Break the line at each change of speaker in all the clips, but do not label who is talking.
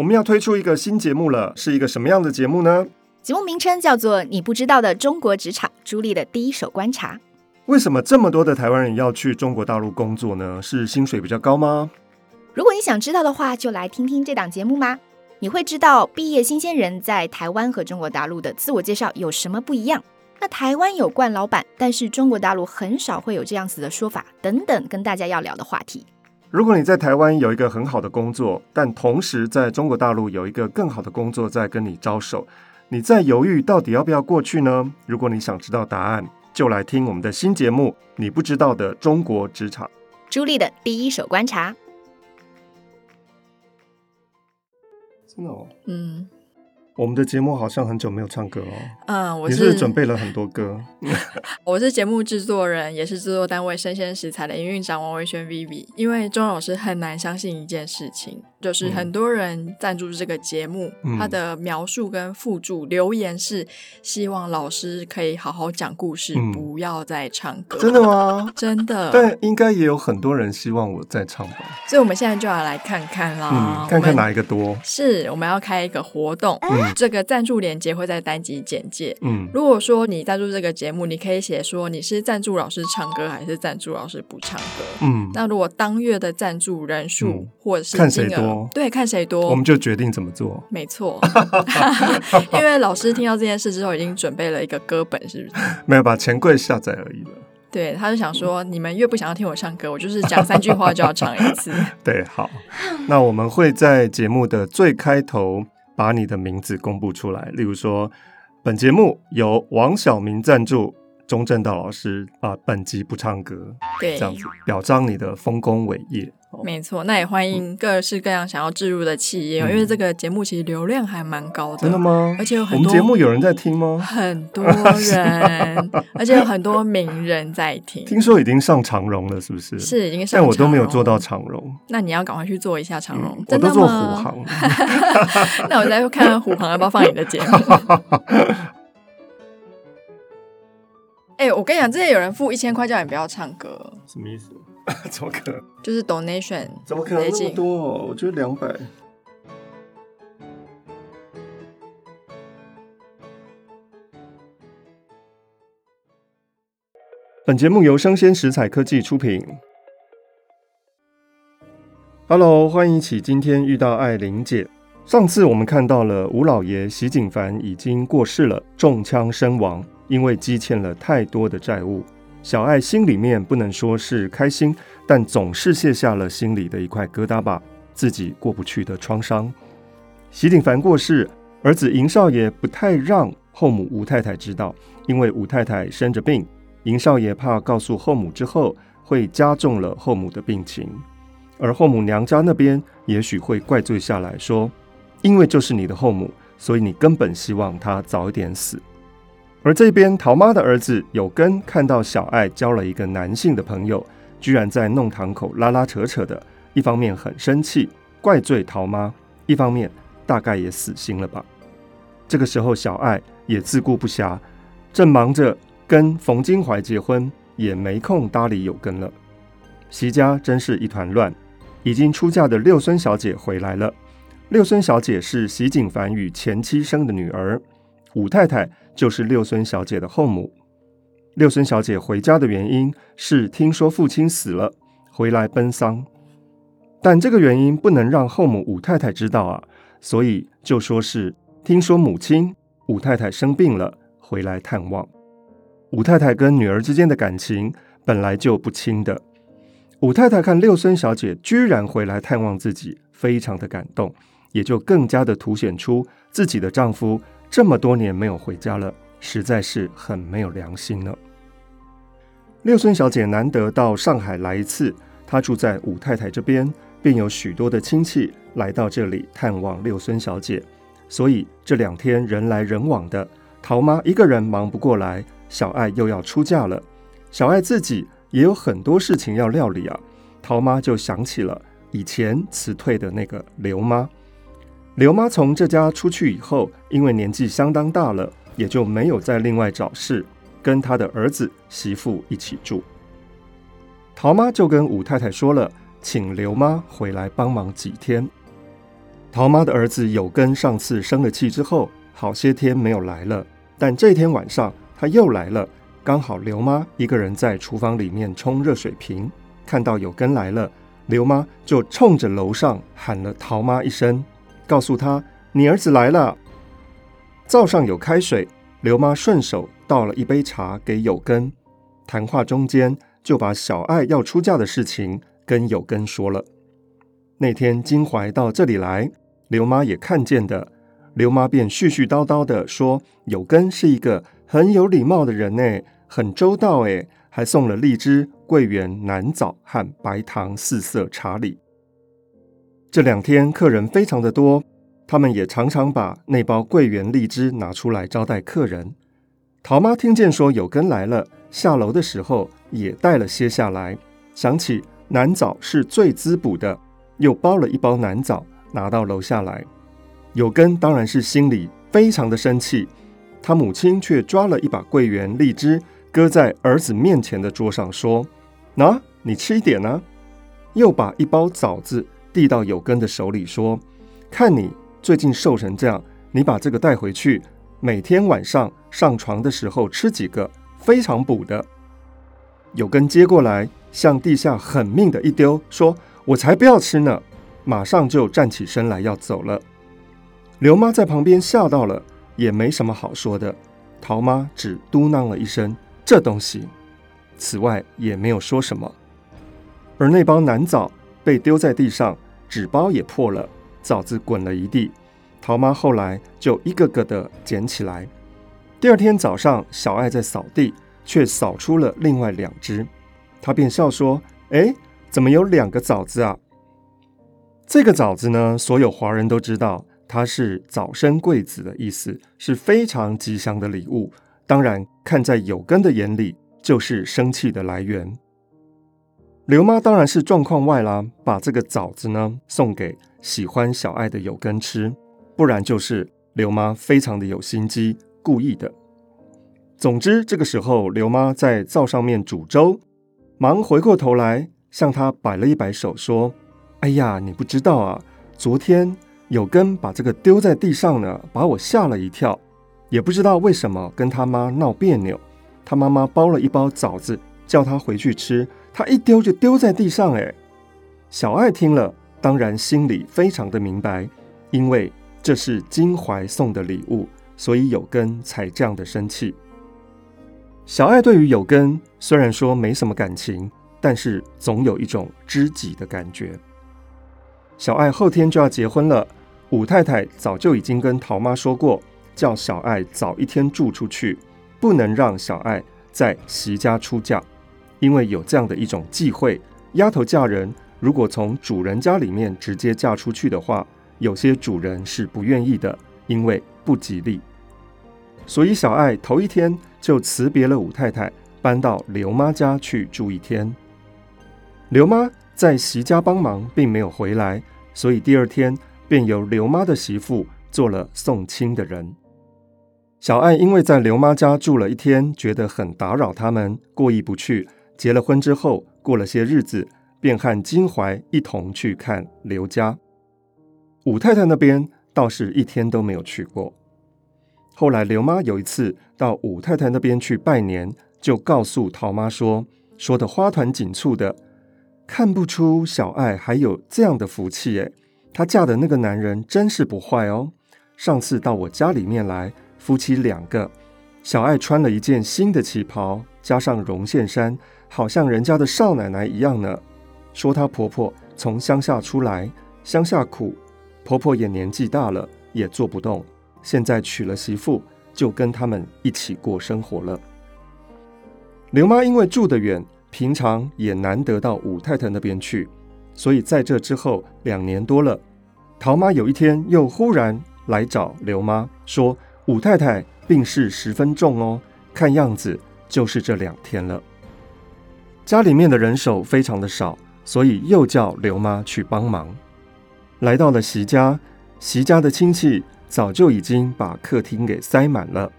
我们要推出一个新节目了，是一个什么样的节目呢？
节目名称叫做《你不知道的中国职场》，朱莉的第一手观察。
为什么这么多的台湾人要去中国大陆工作呢？是薪水比较高吗？
如果你想知道的话，就来听听这档节目吧？你会知道毕业新鲜人在台湾和中国大陆的自我介绍有什么不一样。那台湾有惯老板，但是中国大陆很少会有这样子的说法，等等，跟大家要聊的话题。
如果你在台湾有一个很好的工作，但同时在中国大陆有一个更好的工作在跟你招手，你在犹豫到底要不要过去呢？如果你想知道答案，就来听我们的新节目《你不知道的中国职场》，
朱莉的第一手观察。
真的哦，
嗯。
我们的节目好像很久没有唱歌哦。
嗯，我是，
是，准备了很多歌。
我是节目制作人，也是制作单位生鲜食材的营运长王维轩 Vivi。因为钟老师很难相信一件事情，就是很多人赞助这个节目，嗯、他的描述跟附注留言是希望老师可以好好讲故事，嗯、不要再唱歌。
真的吗？
真的。
但应该也有很多人希望我再唱吧。
所以我们现在就要来看看啦，
嗯、看看哪一个多。
是，我们要开一个活动。嗯。这个赞助链接会在单集简介。嗯，如果说你赞助这个节目，你可以写说你是赞助老师唱歌还是赞助老师不唱歌。嗯，那如果当月的赞助人数、嗯、或者是
看谁多，
对，看谁多，
我们就决定怎么做。
没错，因为老师听到这件事之后，已经准备了一个歌本，是不是？
没有把钱柜下载而已了。
对，他就想说，你们越不想要听我唱歌，我就是讲三句话就要唱一次。
对，好，那我们会在节目的最开头。把你的名字公布出来，例如说，本节目由王小明赞助，钟正道老师啊，本集不唱歌，
对，
这样子表彰你的丰功伟业。
没错，那也欢迎各式各样想要置入的企业，嗯、因为这个节目其实流量还蛮高的。
真的吗？
而且有很多
我们节目有人在听吗？
很多人，而且有很多名人在听。
听说已经上长荣了，是不是？
是已经上，
但我都没有做到长荣。
那你要赶快去做一下长荣。
嗯、我都做虎航。
那我再看看虎航要不要放你的节目。哎、欸，我跟你讲，之前有人付一千块叫你不要唱歌，
什么意思？怎么可能？
就是 donation，
怎么可能那么多？我觉得两百。本节目由生鲜食材科技出品。Hello，欢迎一起今天遇到爱玲姐。上次我们看到了吴老爷席景凡已经过世了，中枪身亡，因为积欠了太多的债务。小爱心里面不能说是开心，但总是卸下了心里的一块疙瘩吧，自己过不去的创伤。席景凡过世，儿子邢少爷不太让后母吴太太知道，因为吴太太生着病，邢少爷怕告诉后母之后会加重了后母的病情，而后母娘家那边也许会怪罪下来说，因为就是你的后母，所以你根本希望她早一点死。而这边桃妈的儿子有根看到小爱交了一个男性的朋友，居然在弄堂口拉拉扯扯的，一方面很生气，怪罪桃妈，一方面大概也死心了吧。这个时候小爱也自顾不暇，正忙着跟冯金怀结婚，也没空搭理有根了。席家真是一团乱。已经出嫁的六孙小姐回来了，六孙小姐是席景凡与前妻生的女儿，武太太。就是六孙小姐的后母。六孙小姐回家的原因是听说父亲死了，回来奔丧。但这个原因不能让后母武太太知道啊，所以就说是听说母亲武太太生病了，回来探望。武太太跟女儿之间的感情本来就不亲的。武太太看六孙小姐居然回来探望自己，非常的感动，也就更加的凸显出自己的丈夫。这么多年没有回家了，实在是很没有良心了。六孙小姐难得到上海来一次，她住在五太太这边，便有许多的亲戚来到这里探望六孙小姐，所以这两天人来人往的。桃妈一个人忙不过来，小爱又要出嫁了，小爱自己也有很多事情要料理啊。桃妈就想起了以前辞退的那个刘妈。刘妈从这家出去以后，因为年纪相当大了，也就没有再另外找事，跟她的儿子媳妇一起住。陶妈就跟武太太说了，请刘妈回来帮忙几天。陶妈的儿子有根上次生了气之后，好些天没有来了，但这天晚上他又来了。刚好刘妈一个人在厨房里面冲热水瓶，看到有根来了，刘妈就冲着楼上喊了陶妈一声，告诉他：“你儿子来了。”灶上有开水，刘妈顺手倒了一杯茶给有根。谈话中间就把小爱要出嫁的事情跟有根说了。那天金怀到这里来。刘妈也看见的，刘妈便絮絮叨叨的说：“有根是一个很有礼貌的人呢，很周到诶，还送了荔枝、桂圆、南枣和白糖四色茶礼。”这两天客人非常的多，他们也常常把那包桂圆、荔枝拿出来招待客人。陶妈听见说有根来了，下楼的时候也带了些下来，想起南枣是最滋补的，又包了一包南枣。拿到楼下来，有根当然是心里非常的生气，他母亲却抓了一把桂圆、荔枝，搁在儿子面前的桌上，说：“呐，你吃一点呢。”又把一包枣子递到有根的手里，说：“看你最近瘦成这样，你把这个带回去，每天晚上上床的时候吃几个，非常补的。”有根接过来，向地下狠命的一丢，说：“我才不要吃呢！”马上就站起身来要走了，刘妈在旁边吓到了，也没什么好说的。陶妈只嘟囔了一声：“这东西。”此外也没有说什么。而那包南枣被丢在地上，纸包也破了，枣子滚了一地。陶妈后来就一个个的捡起来。第二天早上，小爱在扫地，却扫出了另外两只，她便笑说：“哎，怎么有两个枣子啊？”这个枣子呢，所有华人都知道，它是早生贵子的意思，是非常吉祥的礼物。当然，看在有根的眼里，就是生气的来源。刘妈当然是状况外啦，把这个枣子呢送给喜欢小爱的有根吃，不然就是刘妈非常的有心机，故意的。总之，这个时候刘妈在灶上面煮粥，忙回过头来向她摆了一摆手，说。哎呀，你不知道啊！昨天有根把这个丢在地上呢，把我吓了一跳。也不知道为什么跟他妈闹别扭。他妈妈包了一包枣子，叫他回去吃，他一丢就丢在地上。哎，小爱听了，当然心里非常的明白，因为这是金怀送的礼物，所以有根才这样的生气。小爱对于有根虽然说没什么感情，但是总有一种知己的感觉。小爱后天就要结婚了，武太太早就已经跟陶妈说过，叫小爱早一天住出去，不能让小爱在席家出嫁，因为有这样的一种忌讳，丫头嫁人如果从主人家里面直接嫁出去的话，有些主人是不愿意的，因为不吉利。所以小爱头一天就辞别了武太太，搬到刘妈家去住一天。刘妈在席家帮忙，并没有回来，所以第二天便由刘妈的媳妇做了送亲的人。小爱因为在刘妈家住了一天，觉得很打扰他们，过意不去。结了婚之后，过了些日子，便和金怀一同去看刘家。武太太那边倒是一天都没有去过。后来刘妈有一次到武太太那边去拜年，就告诉陶妈说，说的花团锦簇的。看不出小爱还有这样的福气诶，她嫁的那个男人真是不坏哦。上次到我家里面来，夫妻两个，小爱穿了一件新的旗袍，加上绒线衫，好像人家的少奶奶一样呢。说她婆婆从乡下出来，乡下苦，婆婆也年纪大了，也做不动，现在娶了媳妇，就跟他们一起过生活了。刘妈因为住得远。平常也难得到武太太那边去，所以在这之后两年多了，陶妈有一天又忽然来找刘妈，说武太太病势十分重哦，看样子就是这两天了。家里面的人手非常的少，所以又叫刘妈去帮忙。来到了席家，席家的亲戚早就已经把客厅给塞满了，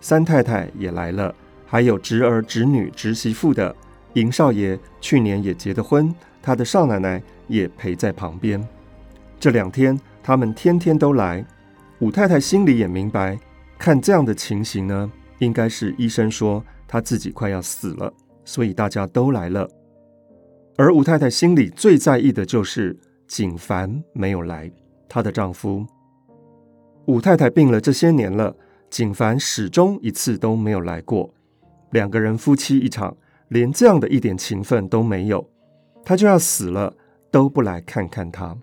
三太太也来了，还有侄儿侄女侄媳妇的。银少爷去年也结的婚，他的少奶奶也陪在旁边。这两天，他们天天都来。武太太心里也明白，看这样的情形呢，应该是医生说她自己快要死了，所以大家都来了。而武太太心里最在意的就是景凡没有来，她的丈夫。武太太病了这些年了，景凡始终一次都没有来过。两个人夫妻一场，连这样的一点情分都没有，他就要死了都不来看看他。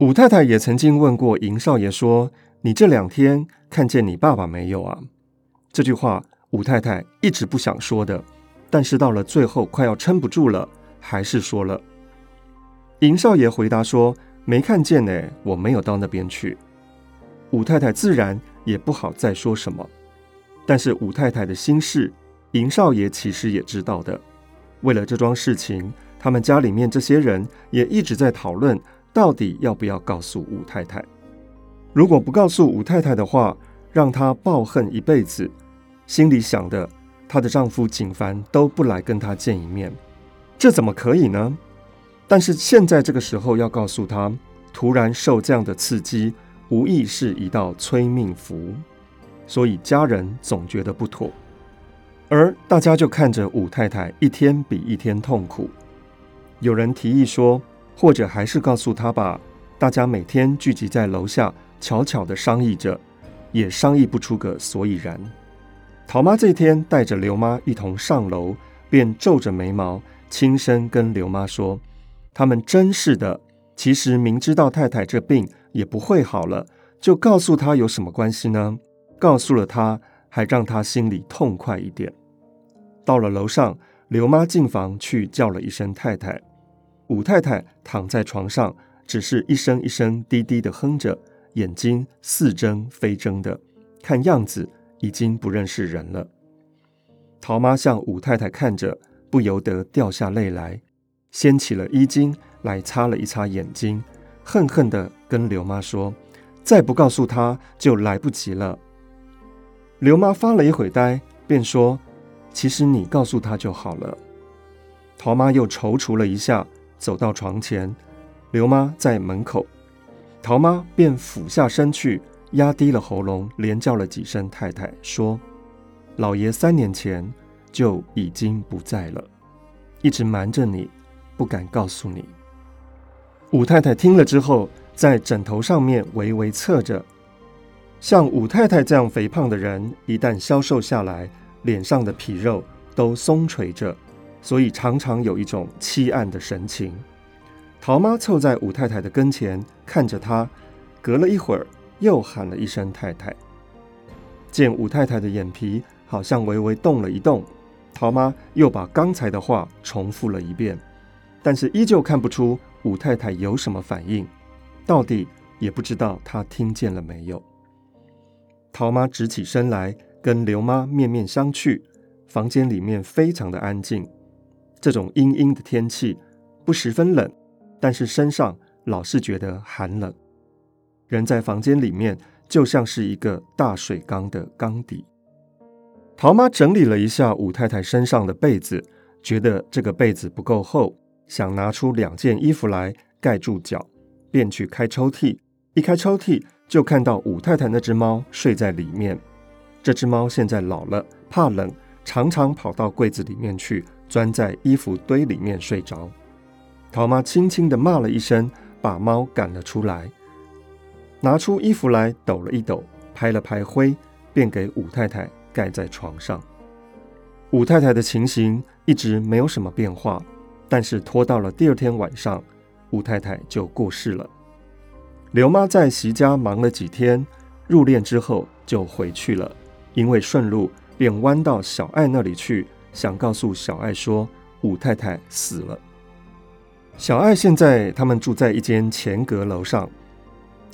武太太也曾经问过银少爷说：“你这两天看见你爸爸没有啊？”这句话武太太一直不想说的，但是到了最后快要撑不住了，还是说了。银少爷回答说：“没看见呢，我没有到那边去。”武太太自然也不好再说什么，但是武太太的心事，银少爷其实也知道的。为了这桩事情，他们家里面这些人也一直在讨论，到底要不要告诉武太太。如果不告诉武太太的话，让她抱恨一辈子，心里想的，她的丈夫景凡都不来跟她见一面，这怎么可以呢？但是现在这个时候要告诉她，突然受这样的刺激。无疑是一道催命符，所以家人总觉得不妥，而大家就看着武太太一天比一天痛苦。有人提议说，或者还是告诉她吧。大家每天聚集在楼下，悄悄的商议着，也商议不出个所以然。桃妈这天带着刘妈一同上楼，便皱着眉毛，轻声跟刘妈说：“他们真是的，其实明知道太太这病。”也不会好了，就告诉她有什么关系呢？告诉了她，还让她心里痛快一点。到了楼上，刘妈进房去叫了一声太太，武太太躺在床上，只是一声一声低低的哼着，眼睛似睁非睁的，看样子已经不认识人了。桃妈向武太太看着，不由得掉下泪来，掀起了衣襟来擦了一擦眼睛。恨恨地跟刘妈说：“再不告诉她，就来不及了。”刘妈发了一会呆，便说：“其实你告诉她就好了。”桃妈又踌躇了一下，走到床前，刘妈在门口，桃妈便俯下身去，压低了喉咙，连叫了几声“太太”，说：“老爷三年前就已经不在了，一直瞒着你，不敢告诉你。”武太太听了之后，在枕头上面微微侧着。像武太太这样肥胖的人，一旦消瘦下来，脸上的皮肉都松垂着，所以常常有一种凄暗的神情。桃妈凑在武太太的跟前，看着她，隔了一会儿，又喊了一声“太太”。见武太太的眼皮好像微微动了一动，桃妈又把刚才的话重复了一遍，但是依旧看不出。武太太有什么反应？到底也不知道她听见了没有。桃妈直起身来，跟刘妈面面相觑。房间里面非常的安静。这种阴阴的天气不十分冷，但是身上老是觉得寒冷。人在房间里面就像是一个大水缸的缸底。桃妈整理了一下武太太身上的被子，觉得这个被子不够厚。想拿出两件衣服来盖住脚，便去开抽屉。一开抽屉，就看到武太太那只猫睡在里面。这只猫现在老了，怕冷，常常跑到柜子里面去，钻在衣服堆里面睡着。桃妈轻轻地骂了一声，把猫赶了出来，拿出衣服来抖了一抖，拍了拍灰，便给武太太盖在床上。武太太的情形一直没有什么变化。但是拖到了第二天晚上，武太太就过世了。刘妈在席家忙了几天，入殓之后就回去了。因为顺路，便弯到小爱那里去，想告诉小爱说武太太死了。小爱现在他们住在一间前阁楼上，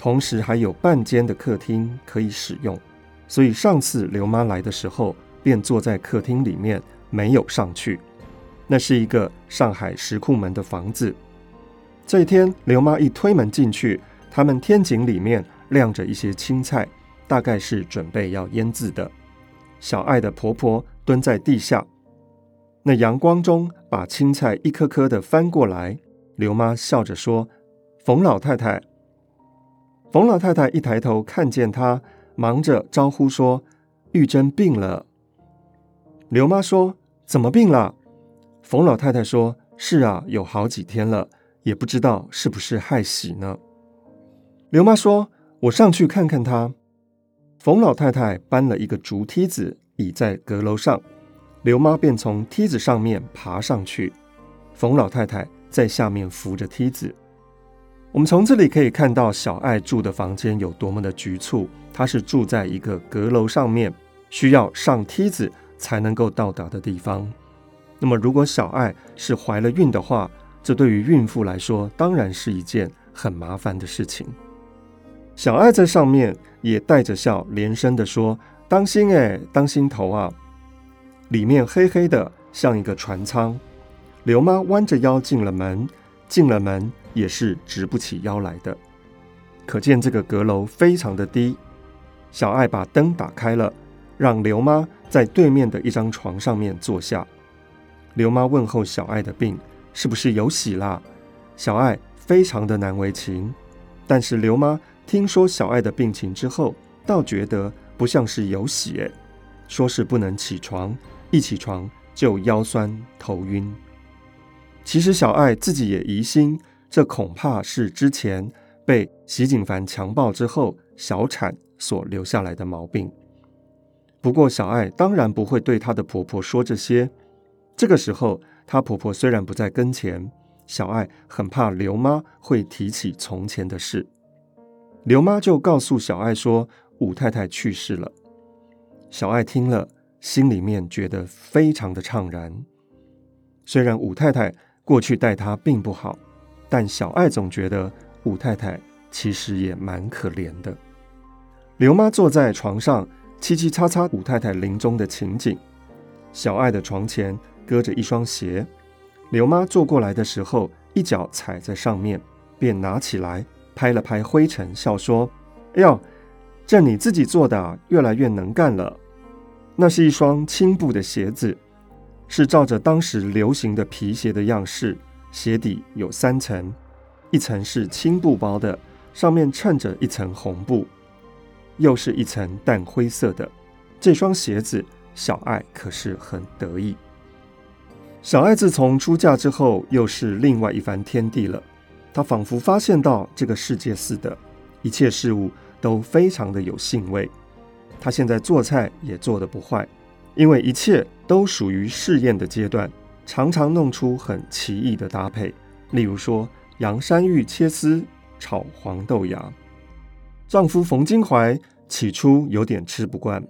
同时还有半间的客厅可以使用，所以上次刘妈来的时候，便坐在客厅里面，没有上去。那是一个上海石库门的房子。这一天，刘妈一推门进去，他们天井里面晾着一些青菜，大概是准备要腌制的。小爱的婆婆蹲在地下，那阳光中把青菜一颗颗的翻过来。刘妈笑着说：“冯老太太，冯老太太一抬头看见他，忙着招呼说：“玉珍病了。”刘妈说：“怎么病了？”冯老太太说：“是啊，有好几天了，也不知道是不是害喜呢。”刘妈说：“我上去看看她。”冯老太太搬了一个竹梯子，倚在阁楼上，刘妈便从梯子上面爬上去，冯老太太在下面扶着梯子。我们从这里可以看到小爱住的房间有多么的局促，她是住在一个阁楼上面，需要上梯子。才能够到达的地方。那么，如果小爱是怀了孕的话，这对于孕妇来说当然是一件很麻烦的事情。小爱在上面也带着笑，连声地说：“当心哎，当心头啊！”里面黑黑的，像一个船舱。刘妈弯着腰进了门，进了门也是直不起腰来的，可见这个阁楼非常的低。小爱把灯打开了，让刘妈。在对面的一张床上面坐下，刘妈问候小爱的病是不是有喜啦？小爱非常的难为情，但是刘妈听说小爱的病情之后，倒觉得不像是有喜诶，说是不能起床，一起床就腰酸头晕。其实小爱自己也疑心，这恐怕是之前被席景凡强暴之后小产所留下来的毛病。不过，小爱当然不会对她的婆婆说这些。这个时候，她婆婆虽然不在跟前，小爱很怕刘妈会提起从前的事。刘妈就告诉小爱说：“武太太去世了。”小爱听了，心里面觉得非常的怅然。虽然武太太过去待她并不好，但小爱总觉得武太太其实也蛮可怜的。刘妈坐在床上。七七擦擦武太太临终的情景，小爱的床前搁着一双鞋，刘妈坐过来的时候，一脚踩在上面，便拿起来拍了拍灰尘，笑说：“哎呦，这你自己做的，越来越能干了。”那是一双青布的鞋子，是照着当时流行的皮鞋的样式，鞋底有三层，一层是青布包的，上面衬着一层红布。又是一层淡灰色的这双鞋子，小爱可是很得意。小爱自从出嫁之后，又是另外一番天地了。她仿佛发现到这个世界似的，一切事物都非常的有兴味。她现在做菜也做得不坏，因为一切都属于试验的阶段，常常弄出很奇异的搭配。例如说，洋山芋切丝炒黄豆芽。丈夫冯金怀起初有点吃不惯，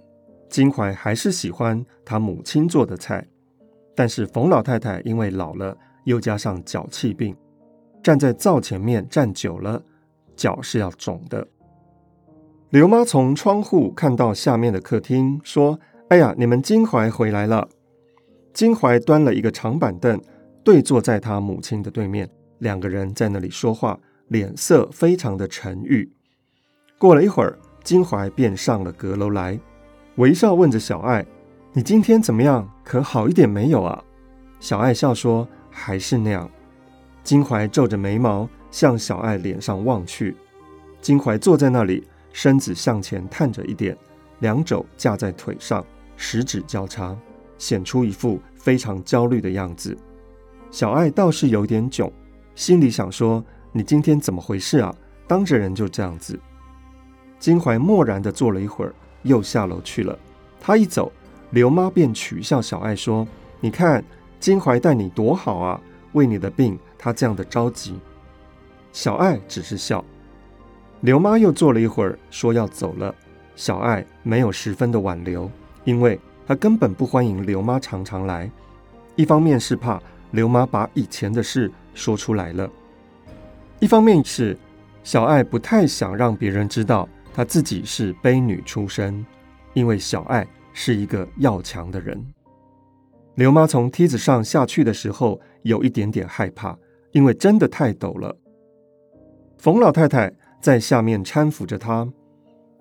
金怀还是喜欢他母亲做的菜。但是冯老太太因为老了，又加上脚气病，站在灶前面站久了，脚是要肿的。刘妈从窗户看到下面的客厅，说：“哎呀，你们金怀回来了。”金怀端了一个长板凳，对坐在他母亲的对面，两个人在那里说话，脸色非常的沉郁。过了一会儿，金怀便上了阁楼来，微笑问着小爱：“你今天怎么样？可好一点没有啊？”小爱笑说：“还是那样。”金怀皱着眉毛向小爱脸上望去。金怀坐在那里，身子向前探着一点，两肘架在腿上，十指交叉，显出一副非常焦虑的样子。小爱倒是有点窘，心里想说：“你今天怎么回事啊？当着人就这样子。”金怀默然地坐了一会儿，又下楼去了。他一走，刘妈便取笑小爱说：“你看金怀待你多好啊，为你的病，他这样的着急。”小爱只是笑。刘妈又坐了一会儿，说要走了。小爱没有十分的挽留，因为他根本不欢迎刘妈常常来。一方面是怕刘妈把以前的事说出来了，一方面是小爱不太想让别人知道。她自己是卑女出身，因为小爱是一个要强的人。刘妈从梯子上下去的时候，有一点点害怕，因为真的太陡了。冯老太太在下面搀扶着她，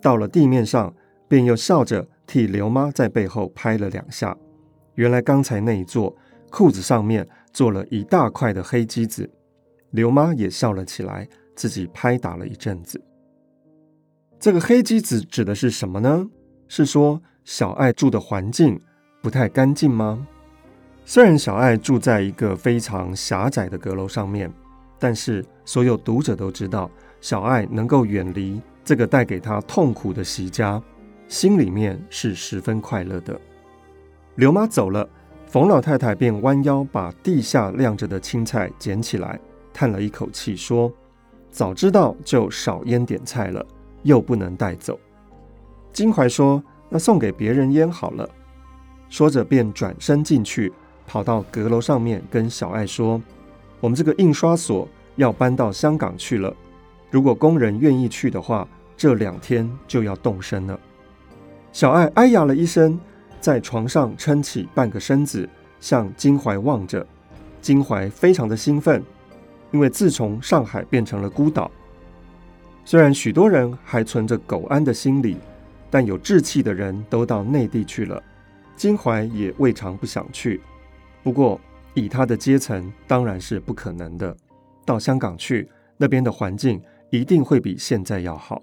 到了地面上，便又笑着替刘妈在背后拍了两下。原来刚才那一坐，裤子上面坐了一大块的黑鸡子。刘妈也笑了起来，自己拍打了一阵子。这个黑机子指的是什么呢？是说小爱住的环境不太干净吗？虽然小爱住在一个非常狭窄的阁楼上面，但是所有读者都知道，小爱能够远离这个带给他痛苦的习家，心里面是十分快乐的。刘妈走了，冯老太太便弯腰把地下晾着的青菜捡起来，叹了一口气说：“早知道就少腌点菜了。”又不能带走，金怀说：“那送给别人腌好了。”说着便转身进去，跑到阁楼上面跟小爱说：“我们这个印刷所要搬到香港去了，如果工人愿意去的话，这两天就要动身了。”小爱哎呀了一声，在床上撑起半个身子，向金怀望着。金怀非常的兴奋，因为自从上海变成了孤岛。虽然许多人还存着苟安的心理，但有志气的人都到内地去了。金怀也未尝不想去，不过以他的阶层，当然是不可能的。到香港去，那边的环境一定会比现在要好。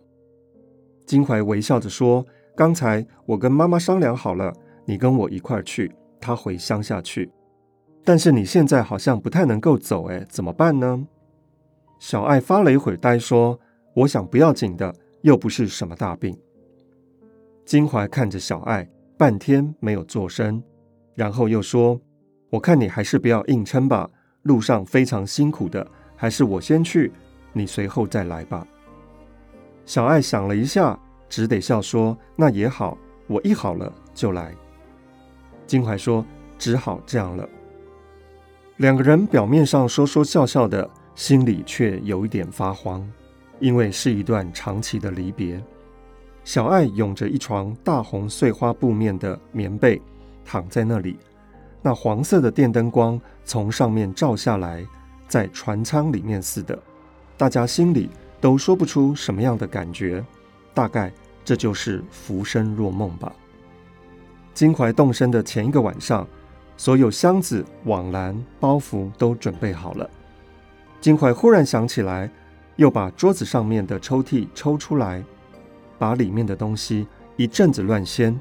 金怀微笑着说：“刚才我跟妈妈商量好了，你跟我一块儿去，她回乡下去。但是你现在好像不太能够走，哎，怎么办呢？”小爱发了一会儿呆，说。我想不要紧的，又不是什么大病。金怀看着小爱，半天没有作声，然后又说：“我看你还是不要硬撑吧，路上非常辛苦的，还是我先去，你随后再来吧。”小爱想了一下，只得笑说：“那也好，我一好了就来。”金怀说：“只好这样了。”两个人表面上说说笑笑的，心里却有一点发慌。因为是一段长期的离别，小爱拥着一床大红碎花布面的棉被，躺在那里。那黄色的电灯光从上面照下来，在船舱里面似的，大家心里都说不出什么样的感觉。大概这就是浮生若梦吧。金怀动身的前一个晚上，所有箱子、网篮、包袱都准备好了。金怀忽然想起来。又把桌子上面的抽屉抽出来，把里面的东西一阵子乱掀。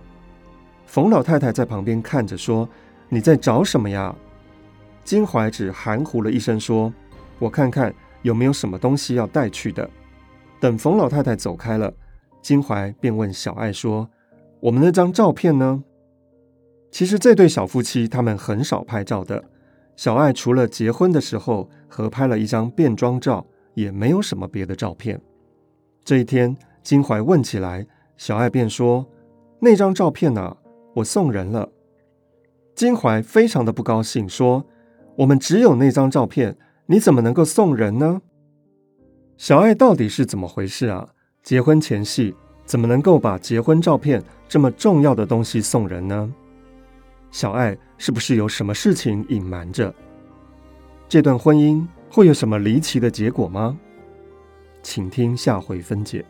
冯老太太在旁边看着说：“你在找什么呀？”金怀只含糊了一声说：“我看看有没有什么东西要带去的。”等冯老太太走开了，金怀便问小爱说：“我们那张照片呢？”其实这对小夫妻他们很少拍照的。小爱除了结婚的时候合拍了一张变装照。也没有什么别的照片。这一天，金怀问起来，小爱便说：“那张照片呢？我送人了。”金怀非常的不高兴，说：“我们只有那张照片，你怎么能够送人呢？”小爱到底是怎么回事啊？结婚前夕怎么能够把结婚照片这么重要的东西送人呢？小爱是不是有什么事情隐瞒着？这段婚姻会有什么离奇的结果吗？请听下回分解。